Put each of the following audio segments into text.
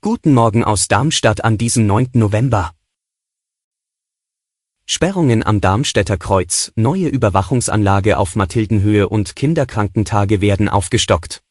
Guten Morgen aus Darmstadt an diesem 9. November. Sperrungen am Darmstädter Kreuz, neue Überwachungsanlage auf Mathildenhöhe und Kinderkrankentage werden aufgestockt.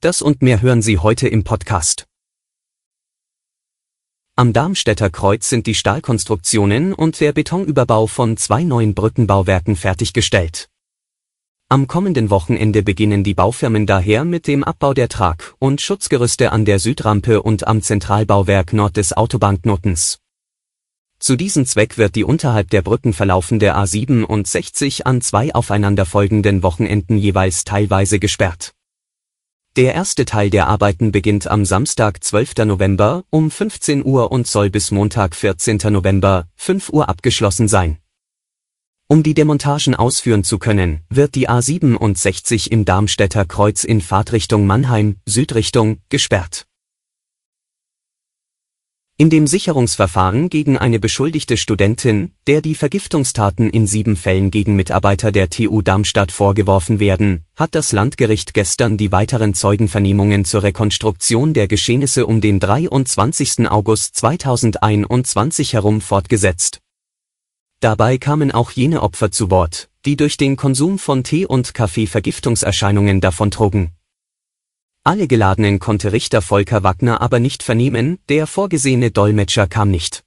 Das und mehr hören Sie heute im Podcast. Am Darmstädter Kreuz sind die Stahlkonstruktionen und der Betonüberbau von zwei neuen Brückenbauwerken fertiggestellt. Am kommenden Wochenende beginnen die Baufirmen daher mit dem Abbau der Trag- und Schutzgerüste an der Südrampe und am Zentralbauwerk Nord des Autobahnknotens. Zu diesem Zweck wird die unterhalb der Brücken verlaufende A67 an zwei aufeinanderfolgenden Wochenenden jeweils teilweise gesperrt. Der erste Teil der Arbeiten beginnt am Samstag 12. November um 15 Uhr und soll bis Montag 14. November 5 Uhr abgeschlossen sein. Um die Demontagen ausführen zu können, wird die A67 im Darmstädter Kreuz in Fahrtrichtung Mannheim, Südrichtung, gesperrt. In dem Sicherungsverfahren gegen eine beschuldigte Studentin, der die Vergiftungstaten in sieben Fällen gegen Mitarbeiter der TU Darmstadt vorgeworfen werden, hat das Landgericht gestern die weiteren Zeugenvernehmungen zur Rekonstruktion der Geschehnisse um den 23. August 2021 herum fortgesetzt. Dabei kamen auch jene Opfer zu Wort, die durch den Konsum von Tee und Kaffee Vergiftungserscheinungen davontrugen. Alle Geladenen konnte Richter Volker Wagner aber nicht vernehmen, der vorgesehene Dolmetscher kam nicht.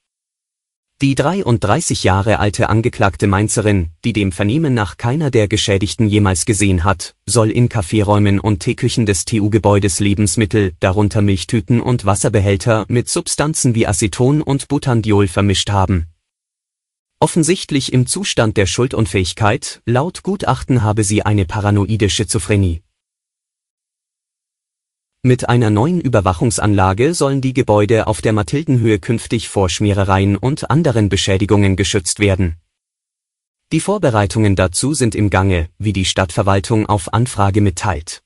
Die 33 Jahre alte angeklagte Mainzerin, die dem Vernehmen nach keiner der Geschädigten jemals gesehen hat, soll in Kaffeeräumen und Teeküchen des TU-Gebäudes Lebensmittel, darunter Milchtüten und Wasserbehälter, mit Substanzen wie Aceton und Butandiol vermischt haben. Offensichtlich im Zustand der Schuldunfähigkeit, laut Gutachten habe sie eine paranoide Schizophrenie. Mit einer neuen Überwachungsanlage sollen die Gebäude auf der Mathildenhöhe künftig vor Schmierereien und anderen Beschädigungen geschützt werden. Die Vorbereitungen dazu sind im Gange, wie die Stadtverwaltung auf Anfrage mitteilt.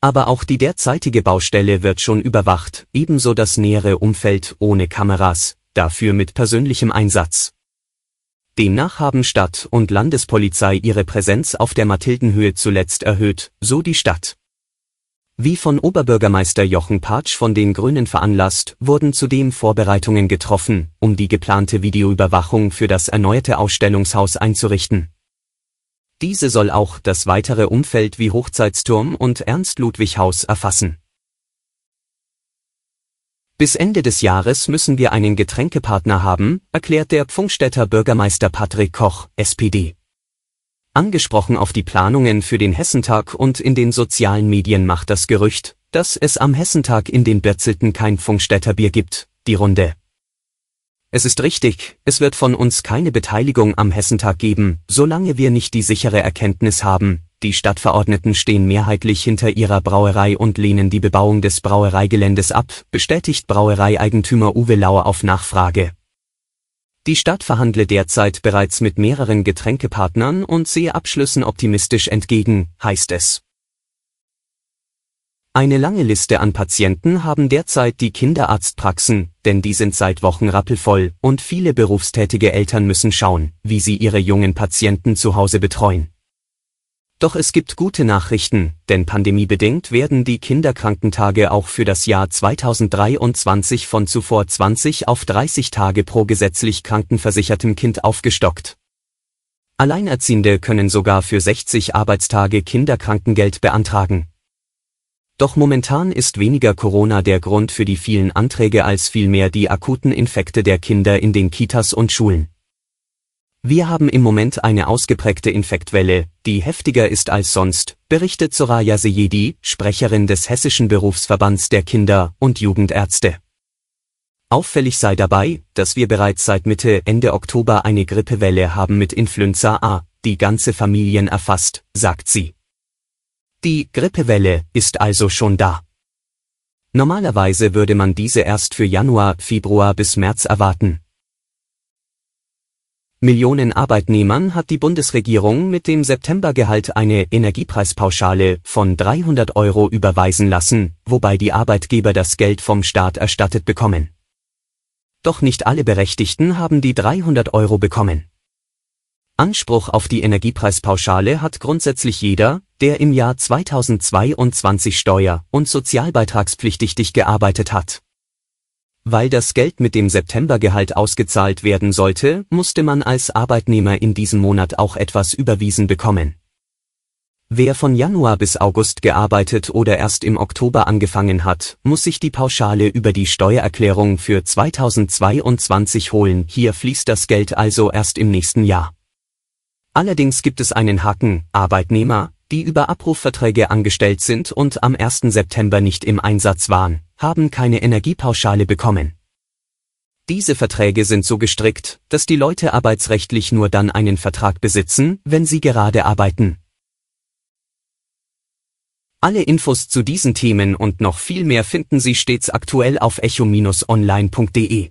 Aber auch die derzeitige Baustelle wird schon überwacht, ebenso das nähere Umfeld ohne Kameras, dafür mit persönlichem Einsatz. Demnach haben Stadt und Landespolizei ihre Präsenz auf der Mathildenhöhe zuletzt erhöht, so die Stadt. Wie von Oberbürgermeister Jochen Patsch von den Grünen veranlasst, wurden zudem Vorbereitungen getroffen, um die geplante Videoüberwachung für das erneuerte Ausstellungshaus einzurichten. Diese soll auch das weitere Umfeld wie Hochzeitsturm und Ernst-Ludwig-Haus erfassen. Bis Ende des Jahres müssen wir einen Getränkepartner haben, erklärt der Pfungstädter Bürgermeister Patrick Koch, SPD. Angesprochen auf die Planungen für den Hessentag und in den sozialen Medien macht das Gerücht, dass es am Hessentag in den Birzelten kein Funkstädter Bier gibt, die Runde. Es ist richtig, es wird von uns keine Beteiligung am Hessentag geben, solange wir nicht die sichere Erkenntnis haben, die Stadtverordneten stehen mehrheitlich hinter ihrer Brauerei und lehnen die Bebauung des Brauereigeländes ab, bestätigt Brauereieigentümer Uwe Lauer auf Nachfrage. Die Stadt verhandle derzeit bereits mit mehreren Getränkepartnern und sehe Abschlüssen optimistisch entgegen, heißt es. Eine lange Liste an Patienten haben derzeit die Kinderarztpraxen, denn die sind seit Wochen rappelvoll und viele berufstätige Eltern müssen schauen, wie sie ihre jungen Patienten zu Hause betreuen. Doch es gibt gute Nachrichten, denn pandemiebedingt werden die Kinderkrankentage auch für das Jahr 2023 von zuvor 20 auf 30 Tage pro gesetzlich krankenversichertem Kind aufgestockt. Alleinerziehende können sogar für 60 Arbeitstage Kinderkrankengeld beantragen. Doch momentan ist weniger Corona der Grund für die vielen Anträge als vielmehr die akuten Infekte der Kinder in den Kitas und Schulen. Wir haben im Moment eine ausgeprägte Infektwelle, die heftiger ist als sonst, berichtet Soraya Seyedi, Sprecherin des Hessischen Berufsverbands der Kinder- und Jugendärzte. Auffällig sei dabei, dass wir bereits seit Mitte Ende Oktober eine Grippewelle haben mit Influenza A, die ganze Familien erfasst, sagt sie. Die Grippewelle ist also schon da. Normalerweise würde man diese erst für Januar, Februar bis März erwarten. Millionen Arbeitnehmern hat die Bundesregierung mit dem Septembergehalt eine Energiepreispauschale von 300 Euro überweisen lassen, wobei die Arbeitgeber das Geld vom Staat erstattet bekommen. Doch nicht alle Berechtigten haben die 300 Euro bekommen. Anspruch auf die Energiepreispauschale hat grundsätzlich jeder, der im Jahr 2022 steuer- und sozialbeitragspflichtig gearbeitet hat. Weil das Geld mit dem Septembergehalt ausgezahlt werden sollte, musste man als Arbeitnehmer in diesem Monat auch etwas überwiesen bekommen. Wer von Januar bis August gearbeitet oder erst im Oktober angefangen hat, muss sich die Pauschale über die Steuererklärung für 2022 holen, hier fließt das Geld also erst im nächsten Jahr. Allerdings gibt es einen Haken, Arbeitnehmer, die über Abrufverträge angestellt sind und am 1. September nicht im Einsatz waren, haben keine Energiepauschale bekommen. Diese Verträge sind so gestrickt, dass die Leute arbeitsrechtlich nur dann einen Vertrag besitzen, wenn sie gerade arbeiten. Alle Infos zu diesen Themen und noch viel mehr finden Sie stets aktuell auf echo-online.de.